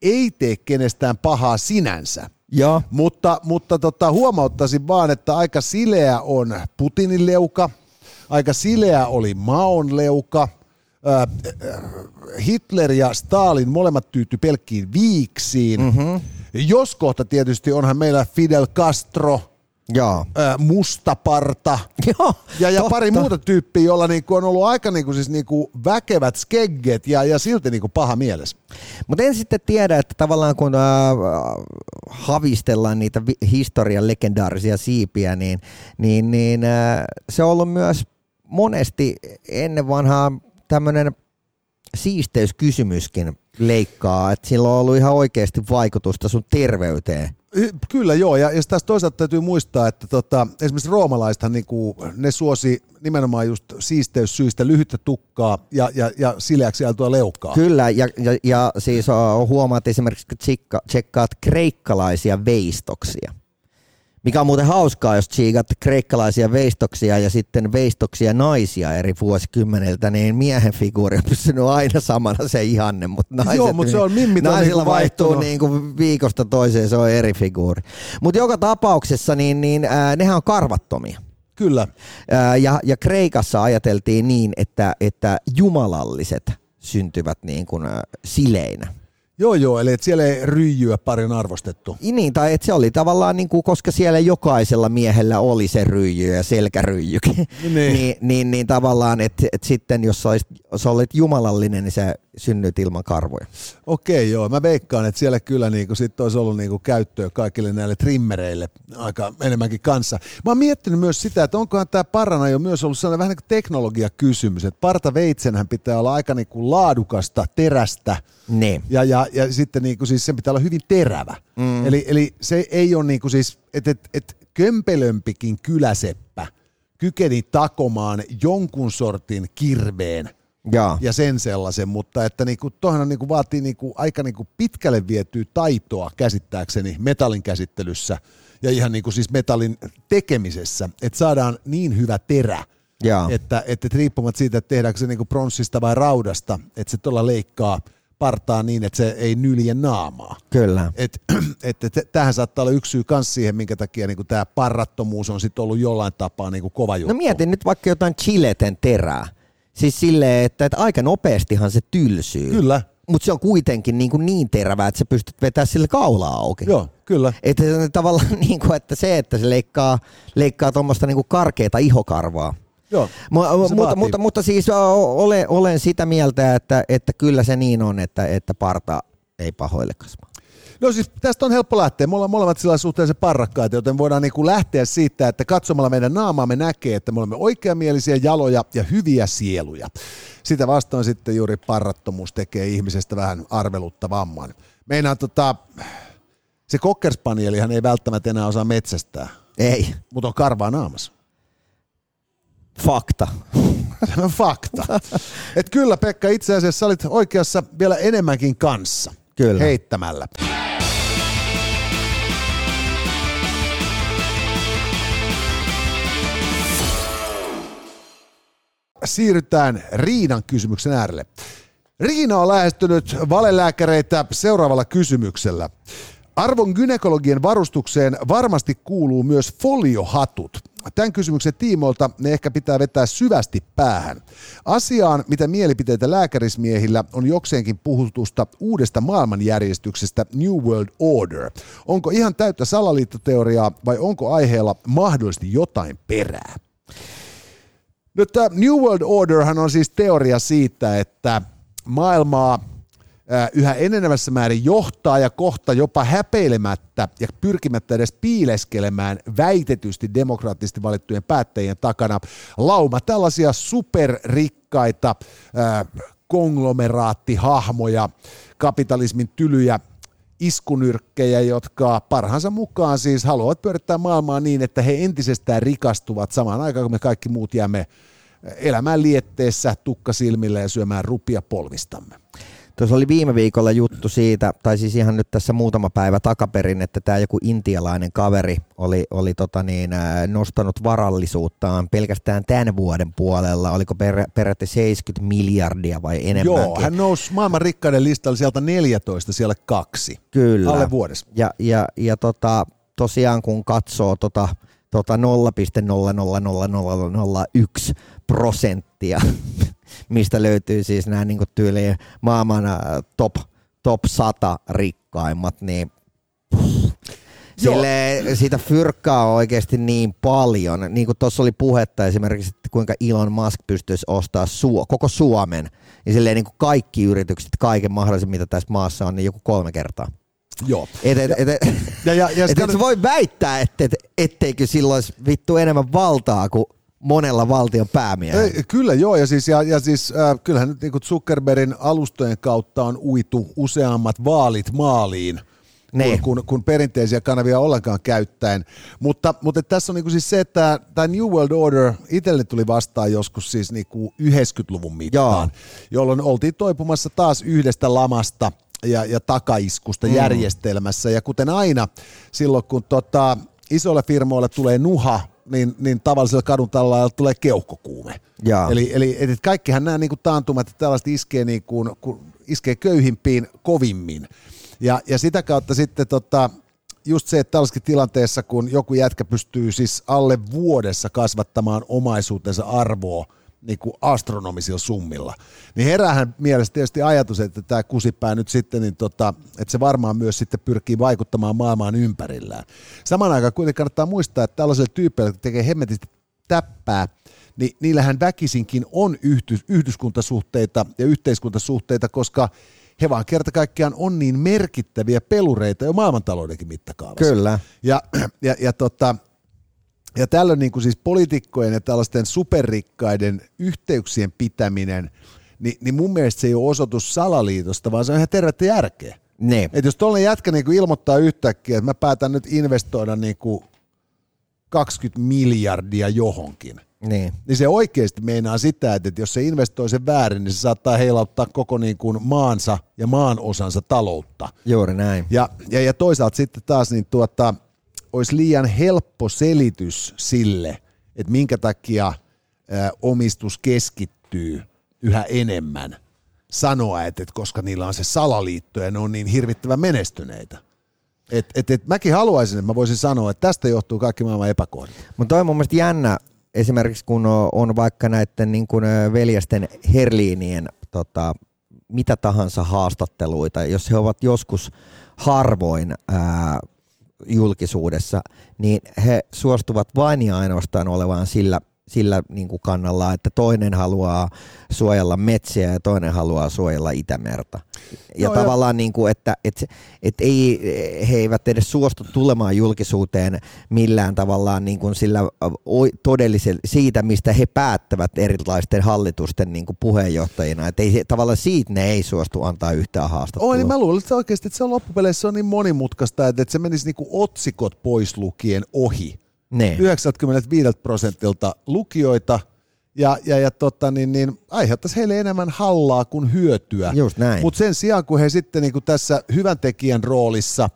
ei tee kenestään pahaa sinänsä. Joo. Mutta, mutta tota, huomauttaisin vaan, että aika sileä on Putinin leuka, aika sileä oli Maon leuka, Hitler ja Stalin molemmat tyytty pelkkiin viiksiin. Mm-hmm. Jos kohta tietysti onhan meillä Fidel Castro, Joo. Mustaparta Joo, ja, ja totta. pari muuta tyyppiä, joilla niinku on ollut aika niinku siis niinku väkevät skegget ja, ja silti niinku paha mielessä. Mutta en sitten tiedä, että tavallaan kun äh, havistellaan niitä vi- historian legendaarisia siipiä, niin, niin, niin äh, se on ollut myös monesti ennen vanhaa tämmöinen siisteyskysymyskin leikkaa, että sillä on ollut ihan oikeasti vaikutusta sun terveyteen. Kyllä joo, ja, ja taas toisaalta täytyy muistaa, että tota, esimerkiksi roomalaisethan niinku, ne suosi nimenomaan just siisteyssyistä lyhyttä tukkaa ja, ja, ja sileäksi ajeltua leukaa. Kyllä, ja, ja, ja siis uh, huomaat esimerkiksi, kun tsekka, tsekkaat kreikkalaisia veistoksia. Mikä on muuten hauskaa, jos tsiikat kreikkalaisia veistoksia ja sitten veistoksia naisia eri vuosikymmeniltä, niin miehen figuuri on pysynyt aina samana se ihanne, mutta naiset, Joo, mut se on mimmit on naisilla niinku vaihtuu niin kuin viikosta toiseen, se on eri figuuri. Mutta joka tapauksessa, niin, niin äh, nehän on karvattomia. Kyllä. Ää, Ja, ja Kreikassa ajateltiin niin, että, että jumalalliset syntyvät niin kuin ää, sileinä. Joo joo, eli et siellä ei ryijyä paljon arvostettu. Niin, tai että se oli tavallaan, niin kuin, koska siellä jokaisella miehellä oli se ryijy ja selkäryijykin, Niin. niin, niin, niin tavallaan, että et sitten jos sä olit jumalallinen, niin sä synnyt ilman karvoja. Okei joo, mä veikkaan, että siellä kyllä niinku sit olisi ollut niinku käyttöä kaikille näille trimmereille aika enemmänkin kanssa. Mä oon miettinyt myös sitä, että onkohan tämä parana jo myös ollut sellainen vähän niin kuin teknologiakysymys, että partaveitsenhän pitää olla aika niinku laadukasta terästä, Niin. ja, ja, ja sitten niinku siis sen pitää olla hyvin terävä. Mm. Eli, eli se ei ole niinku siis, että et, et kömpelömpikin kyläseppä kykeni takomaan jonkun sortin kirveen Jaa. ja sen sellaisen, mutta että niinku, toihan niinku vaatii niinku aika niinku pitkälle vietyä taitoa käsittääkseni metallin käsittelyssä ja ihan niinku siis metallin tekemisessä, että saadaan niin hyvä terä, Jaa. että, että riippumatta siitä, että tehdäänkö se niinku pronssista vai raudasta, että se tuolla leikkaa partaa niin, että se ei nylje naamaa. Kyllä. Et, et, et, tämähän saattaa olla yksi syy myös siihen, minkä takia niinku tämä parrattomuus on sitten ollut jollain tapaa niinku kova juttu. No mietin nyt vaikka jotain chileten terää. Siis silleen, että, että aika nopeastihan se tylsyy. Kyllä, Mutta se on kuitenkin niin, kuin niin terävä, että sä pystyt vetämään sille kaulaa auki. joo, kyllä. Että tavallaan niin kuin, että se, että se leikkaa, leikkaa tuommoista niin karkeata ihokarvaa. Joo, se mutta, mutta, mutta siis olen, olen sitä mieltä, että, että kyllä se niin on, että, että parta ei pahoille kasva. No siis tästä on helppo lähteä. Me ollaan molemmat sillä suhteellisen parrakkaita, joten voidaan niin kuin lähteä siitä, että katsomalla meidän naamaamme näkee, että me olemme oikeamielisiä jaloja ja hyviä sieluja. Sitä vastaan sitten juuri parrattomuus tekee ihmisestä vähän arveluttavamman. Meinaan tota, se kokkerspanielihan ei välttämättä enää osaa metsästää, Ei, mutta on karvaa naamassa. fakta. Fakta. Et kyllä Pekka, itse asiassa olit oikeassa vielä enemmänkin kanssa. Kyllä. Heittämällä. Siirrytään Riinan kysymyksen äärelle. Riina on lähestynyt valelääkäreitä seuraavalla kysymyksellä. Arvon gynekologien varustukseen varmasti kuuluu myös foliohatut. Tämän kysymyksen tiimoilta ne ehkä pitää vetää syvästi päähän. Asiaan, mitä mielipiteitä lääkärismiehillä on jokseenkin puhutusta uudesta maailmanjärjestyksestä New World Order. Onko ihan täyttä salaliittoteoriaa vai onko aiheella mahdollisesti jotain perää? Nyt tämä New World Orderhan on siis teoria siitä, että maailmaa yhä enenevässä määrin johtaa ja kohta jopa häpeilemättä ja pyrkimättä edes piileskelemään väitetysti demokraattisesti valittujen päättäjien takana lauma tällaisia superrikkaita konglomeraattihahmoja, kapitalismin tylyjä iskunyrkkejä, jotka parhaansa mukaan siis haluavat pyörittää maailmaa niin, että he entisestään rikastuvat samaan aikaan, kun me kaikki muut jäämme elämään lietteessä tukkasilmillä ja syömään rupia polvistamme. Tuossa oli viime viikolla juttu siitä, tai siis ihan nyt tässä muutama päivä takaperin, että tämä joku intialainen kaveri oli, oli tota niin, nostanut varallisuuttaan pelkästään tämän vuoden puolella. Oliko per, periaatteessa 70 miljardia vai enemmän? Joo, hän nousi maailman rikkaiden listalla sieltä 14, siellä kaksi. Kyllä. Alle vuodessa. Ja, ja, ja tota, tosiaan kun katsoo tota, tota 0,00001 prosenttia mistä löytyy siis nämä niin tyyliin maailman äh, top, top 100 rikkaimmat, niin Sille, siitä fyrkkaa on oikeasti niin paljon. Niin kuin tuossa oli puhetta esimerkiksi, että kuinka Elon Musk pystyisi ostamaan Suo, koko Suomen. Ja silleen niin kuin kaikki yritykset, kaiken mahdollisen, mitä tässä maassa on, niin joku kolme kertaa. Joo. Et, et, et, et, ja, ja, ja et, et voi väittää, että et, etteikö silloin olisi vittu enemmän valtaa kuin monella valtion päämiehellä. Ei, kyllä joo, ja siis, ja, ja siis äh, kyllähän nyt niin Zuckerbergin alustojen kautta on uitu useammat vaalit maaliin, niin. kun, kun, kun perinteisiä kanavia ollenkaan käyttäen. Mutta, mutta tässä on niin siis se, että tämä New World Order itselle tuli vastaan joskus siis niin 90-luvun mittaan, Joo. jolloin oltiin toipumassa taas yhdestä lamasta ja, ja takaiskusta mm. järjestelmässä. Ja kuten aina, silloin kun tota, isoille firmoille tulee nuha, niin, niin tavallisella kadun tällä tulee keuhkokuume. Jaa. Eli, eli et kaikkihan nämä niin kuin taantumat että tällaiset iskee, niin kuin, iskee köyhimpiin kovimmin. Ja, ja sitä kautta sitten tota, just se, että tällaisessa tilanteessa, kun joku jätkä pystyy siis alle vuodessa kasvattamaan omaisuutensa arvoa – niin kuin astronomisilla summilla. Niin heräähän mielestä tietysti ajatus, että tämä kusipää nyt sitten, niin tota, että se varmaan myös sitten pyrkii vaikuttamaan maailmaan ympärillään. Samaan aikaan kuitenkin kannattaa muistaa, että tällaiselle tyypeille, jotka tekee hemmetisti täppää, niin niillähän väkisinkin on yhdys, yhdyskuntasuhteita ja yhteiskuntasuhteita, koska he vaan kerta kaikkiaan on niin merkittäviä pelureita jo maailmantaloudenkin mittakaavassa. Kyllä. Ja, ja, ja tota, ja tällöin niin kuin siis poliitikkojen ja tällaisten superrikkaiden yhteyksien pitäminen, niin, niin mun mielestä se ei ole osoitus salaliitosta, vaan se on ihan tervettä järkeä. Ne. Et jos tuollainen jätkä niin kuin ilmoittaa yhtäkkiä, että mä päätän nyt investoida niin kuin 20 miljardia johonkin, niin. niin se oikeasti meinaa sitä, että jos se investoi sen väärin, niin se saattaa heilauttaa koko niin kuin maansa ja maan osansa taloutta. Juuri näin. Ja, ja, ja toisaalta sitten taas niin tuota, olisi liian helppo selitys sille, että minkä takia omistus keskittyy yhä enemmän sanoa, että, koska niillä on se salaliitto ja ne on niin hirvittävän menestyneitä. Et, et, et mäkin haluaisin, että mä voisin sanoa, että tästä johtuu kaikki maailman epäkohdat. Mutta toi on mun mielestä jännä, esimerkiksi kun on vaikka näiden niin kuin veljesten Herliinien tota, mitä tahansa haastatteluita, jos he ovat joskus harvoin ää, julkisuudessa, niin he suostuvat vain ja ainoastaan olevaan sillä sillä niin kuin kannalla, että toinen haluaa suojella metsiä ja toinen haluaa suojella Itämerta. Ja no, tavallaan, niin kuin, että, että, että ei, he eivät edes suostu tulemaan julkisuuteen millään tavallaan niin kuin sillä todellisella, siitä, mistä he päättävät erilaisten hallitusten niin kuin puheenjohtajina. Että ei, tavallaan siitä ne ei suostu antaa yhtään haastattelua. Oi, niin mä luulen, että oikeasti että se on loppupeleissä se on niin monimutkaista, että, että se menisi niin kuin otsikot pois lukien ohi ne. 95 prosentilta lukijoita ja, ja, ja tota, niin, niin, aiheuttaisi heille enemmän hallaa kuin hyötyä. Mutta sen sijaan, kun he sitten niin kuin tässä hyvän tekijän roolissa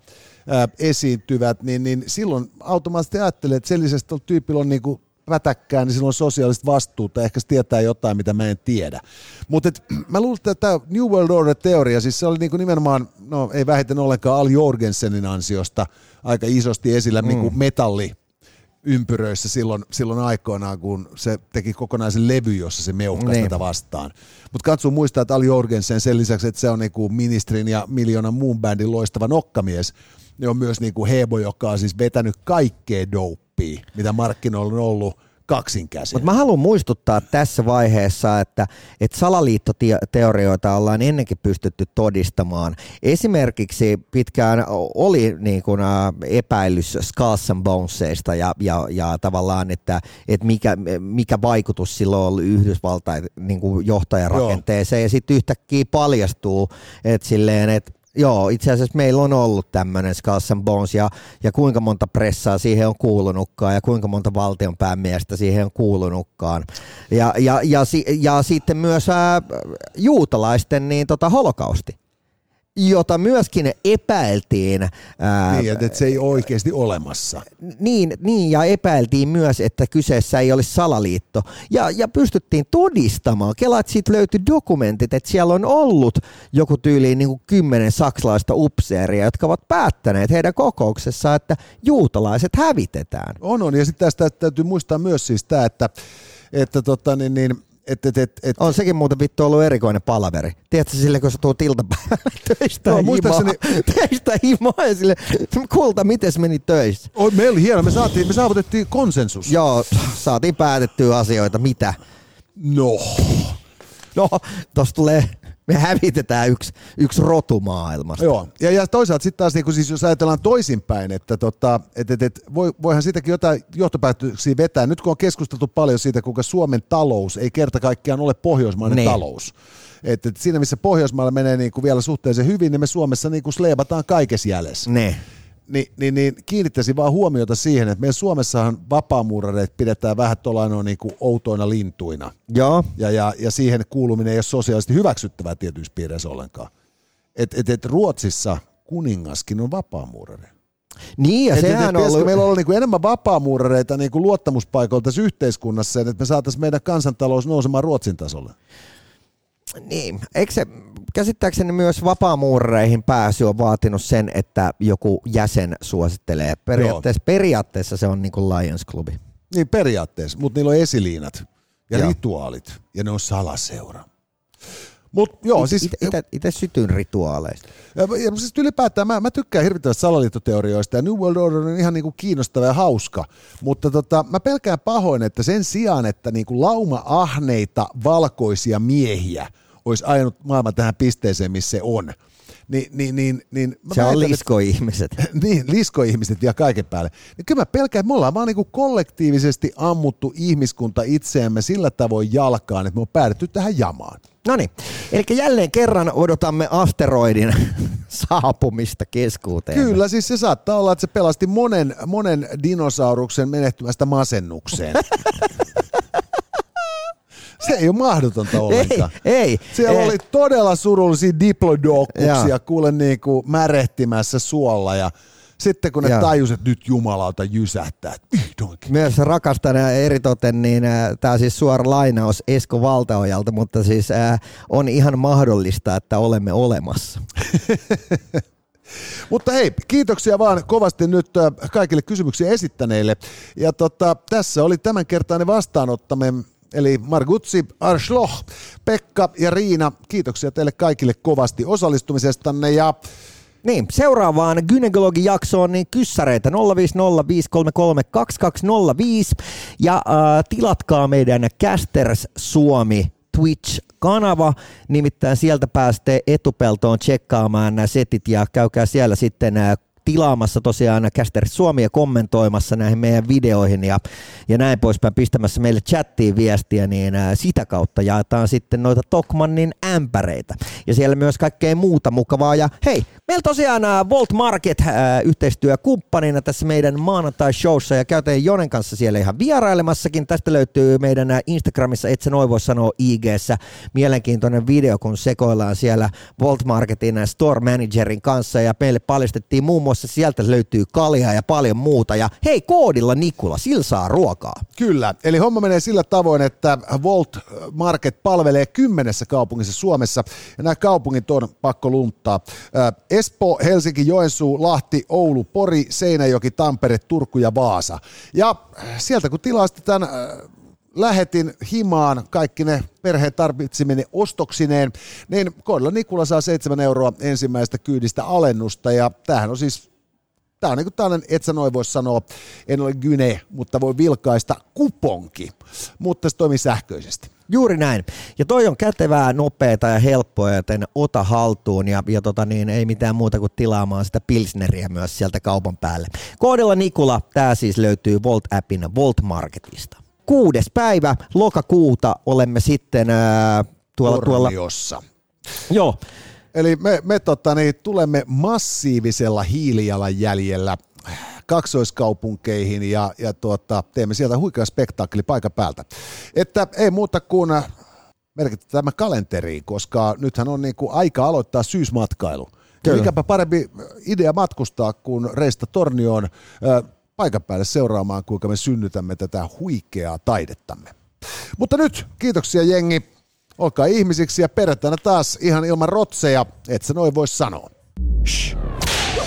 ää, esiintyvät, niin, niin silloin automaattisesti ajattelee, että lisäksi tyypillä on niin kuin pätäkkää, niin silloin on sosiaalista vastuuta, ehkä se tietää jotain, mitä mä en tiedä. Mutta mä luulen, että tämä New World Order-teoria, siis se oli niinku nimenomaan, no ei vähiten ollenkaan Al Jorgensenin ansiosta aika isosti esillä mm. niinku metalli ympyröissä silloin, silloin aikoinaan, kun se teki kokonaisen levy, jossa se meuhkasi niin. tätä vastaan. Mutta katso muistaa, että Ali Jorgensen sen lisäksi, että se on niinku ministrin ja miljoonan muun bändin loistava nokkamies, niin on myös niinku Hebo, joka on siis vetänyt kaikkea dopea, mitä markkinoilla on ollut kaksinkäsin. Mutta mä haluan muistuttaa tässä vaiheessa, että, että salaliittoteorioita ollaan ennenkin pystytty todistamaan. Esimerkiksi pitkään oli niin kuin, epäilys Skulls and Bonesista ja, ja, ja tavallaan, että, että mikä, mikä vaikutus sillä on ollut Yhdysvaltain niin kuin johtajarakenteeseen. Joo. Ja sitten yhtäkkiä paljastuu, että, silleen, että Joo, itse asiassa meillä on ollut tämmöinen Skulls and Bones ja, ja kuinka monta pressaa siihen on kuulunutkaan ja kuinka monta valtionpäämiestä siihen on kuulunutkaan. Ja, ja, ja, ja, ja sitten myös ää, juutalaisten niin, tota, holokausti jota myöskin epäiltiin. Ää, niin, että se ei oikeasti olemassa. Niin, niin, ja epäiltiin myös, että kyseessä ei olisi salaliitto. Ja, ja pystyttiin todistamaan. Kela, että siitä löytyi dokumentit, että siellä on ollut joku tyyliin niin kuin kymmenen saksalaista upseeria, jotka ovat päättäneet heidän kokouksessa, että juutalaiset hävitetään. On, on. Ja sitten tästä täytyy muistaa myös siis tämä, että, että tota, niin, niin, et, et, et, et. On sekin muuten vittu ollut erikoinen palaveri. Tiedätkö sille, kun sä tuut iltapäivällä töistä no, muistaakseni... töistä himaa ja sille, kulta, miten meni töissä? Oh, meillä oli hieno, me, saatiin, me saavutettiin konsensus. Joo, saatiin päätettyä asioita, mitä? No. No, tossa tulee me hävitetään yksi, yksi rotu maailmasta. Joo, ja, ja toisaalta sitten taas, niin siis jos ajatellaan toisinpäin, että tota, et, et, et, voi, voihan sitäkin jotain johtopäätöksiä vetää. Nyt kun on keskusteltu paljon siitä, kuinka Suomen talous ei kerta kaikkiaan ole pohjoismainen ne. Niin. talous. Et, et siinä missä Pohjoismailla menee niin kuin vielä suhteellisen hyvin, niin me Suomessa niin kuin sleevataan kaikessa jäljessä. Ne niin, niin, niin kiinnittäisin vaan huomiota siihen, että meidän Suomessahan vapaamuurareet pidetään vähän tuollainen niin kuin outoina lintuina. Joo. Ja, ja, ja siihen kuuluminen ei ole sosiaalisesti hyväksyttävää tietyissä piireissä ollenkaan. Et, et, et Ruotsissa kuningaskin on vapaamuurari. Niin, ja et, sehän et, et, ollut... Meillä on niin kuin enemmän vapaamuurareita niin kuin luottamuspaikoilta tässä yhteiskunnassa, että me saataisiin meidän kansantalous nousemaan Ruotsin tasolle. Niin, eikö se käsittääkseni myös vapaamuureihin pääsy on vaatinut sen, että joku jäsen suosittelee. Periaatteessa, periaatteessa se on niin kuin Lions Clubi. Niin periaatteessa, mutta niillä on esiliinat ja Joo. rituaalit ja ne on salaseura. Mut, joo, it, siis, itse sytyn rituaaleista. Ja, ja siis ylipäätään mä, mä tykkään hirvittävästi salaliittoteorioista ja New World Order on ihan niinku kiinnostava ja hauska, mutta tota, mä pelkään pahoin, että sen sijaan, että niinku lauma-ahneita valkoisia miehiä olisi ajanut maailman tähän pisteeseen, missä se on, niin, niin, niin, niin se on liskoihmiset. niin, liskoihmiset ja kaiken päälle. Niin kyllä mä pelkään, että me ollaan vaan niin kuin kollektiivisesti ammuttu ihmiskunta itseämme sillä tavoin jalkaan, että me on päädytty tähän jamaan. No niin, eli jälleen kerran odotamme asteroidin saapumista keskuuteen. Kyllä, siis se saattaa olla, että se pelasti monen, monen dinosauruksen menehtymästä masennukseen. Se ei ole mahdotonta ollenkaan. Ei, ei. Siellä ei. oli todella surullisia diplodokuksia kuule niin kuin märehtimässä suolla ja sitten kun ne Joo. tajus, että nyt jumalauta jysähtää, vihdoinkin. Myös rakastan eritoten, niin tämä siis suora lainaus Esko Valtaojalta, mutta siis äh, on ihan mahdollista, että olemme olemassa. Mutta hei, kiitoksia vaan kovasti nyt kaikille kysymyksiä esittäneille. Ja tota, tässä oli tämänkertainen vastaanottamme. Eli Margutsi, Arschloch, Pekka ja Riina, kiitoksia teille kaikille kovasti osallistumisestanne ja niin, seuraavaan gynekologijaksoon niin kyssäreitä 050533205 ja äh, tilatkaa meidän Casters Suomi Twitch-kanava, nimittäin sieltä pääsette etupeltoon tsekkaamaan nämä setit ja käykää siellä sitten äh, tilaamassa tosiaan Caster Suomi kommentoimassa näihin meidän videoihin ja, ja näin poispäin pistämässä meille chattiin viestiä, niin ää, sitä kautta jaetaan sitten noita Tokmannin ämpäreitä. ja siellä myös kaikkea muuta mukavaa. Ja hei, meillä tosiaan äh, Volt Market äh, yhteistyökumppanina tässä meidän maanantai-showssa ja käytiin Jonen kanssa siellä ihan vierailemassakin. Tästä löytyy meidän äh, Instagramissa, et sä noin voi sanoa IGssä, mielenkiintoinen video, kun sekoillaan siellä Volt Marketin store managerin kanssa ja meille paljastettiin muun muassa sieltä löytyy kaljaa ja paljon muuta. Ja hei, koodilla Nikula, sillä saa ruokaa. Kyllä, eli homma menee sillä tavoin, että Volt Market palvelee kymmenessä kaupungissa Suomessa, ja nämä kaupungit on pakko lunttaa. Espoo, Helsinki, Joensuu, Lahti, Oulu, Pori, Seinäjoki, Tampere, Turku ja Vaasa. Ja sieltä kun tilasit tämän lähetin himaan kaikki ne perheen tarvitseminen ostoksineen, niin koodilla Nikula saa 7 euroa ensimmäistä kyydistä alennusta, ja tämähän on siis Tämä on niin kuin tällainen, et sä noin voi sanoa, en ole gyne, mutta voi vilkaista kuponki, mutta se toimii sähköisesti. Juuri näin. Ja toi on kätevää, nopeaa ja helppoa, joten ota haltuun ja, ja tota niin, ei mitään muuta kuin tilaamaan sitä Pilsneriä myös sieltä kaupan päälle. Koodilla Nikula, tämä siis löytyy Volt-appin Volt Marketista. Kuudes päivä lokakuuta olemme sitten ää, tuolla, tuolla... Joo, Eli me, me tota, niin, tulemme massiivisella hiilijalanjäljellä kaksoiskaupunkeihin ja, ja tuota, teemme sieltä huikea spektaakkeli paikan päältä. Että ei muuta kuin merkitä tämä kalenteriin, koska nythän on niin kuin aika aloittaa syysmatkailu. Kyllä. Mikäpä parempi idea matkustaa kuin reistä Tornioon äh, paikan päälle seuraamaan, kuinka me synnytämme tätä huikeaa taidettamme. Mutta nyt kiitoksia jengi. Olkaa ihmisiksi ja perjantaina taas ihan ilman rotseja, et sä noin voi sanoa. Shh.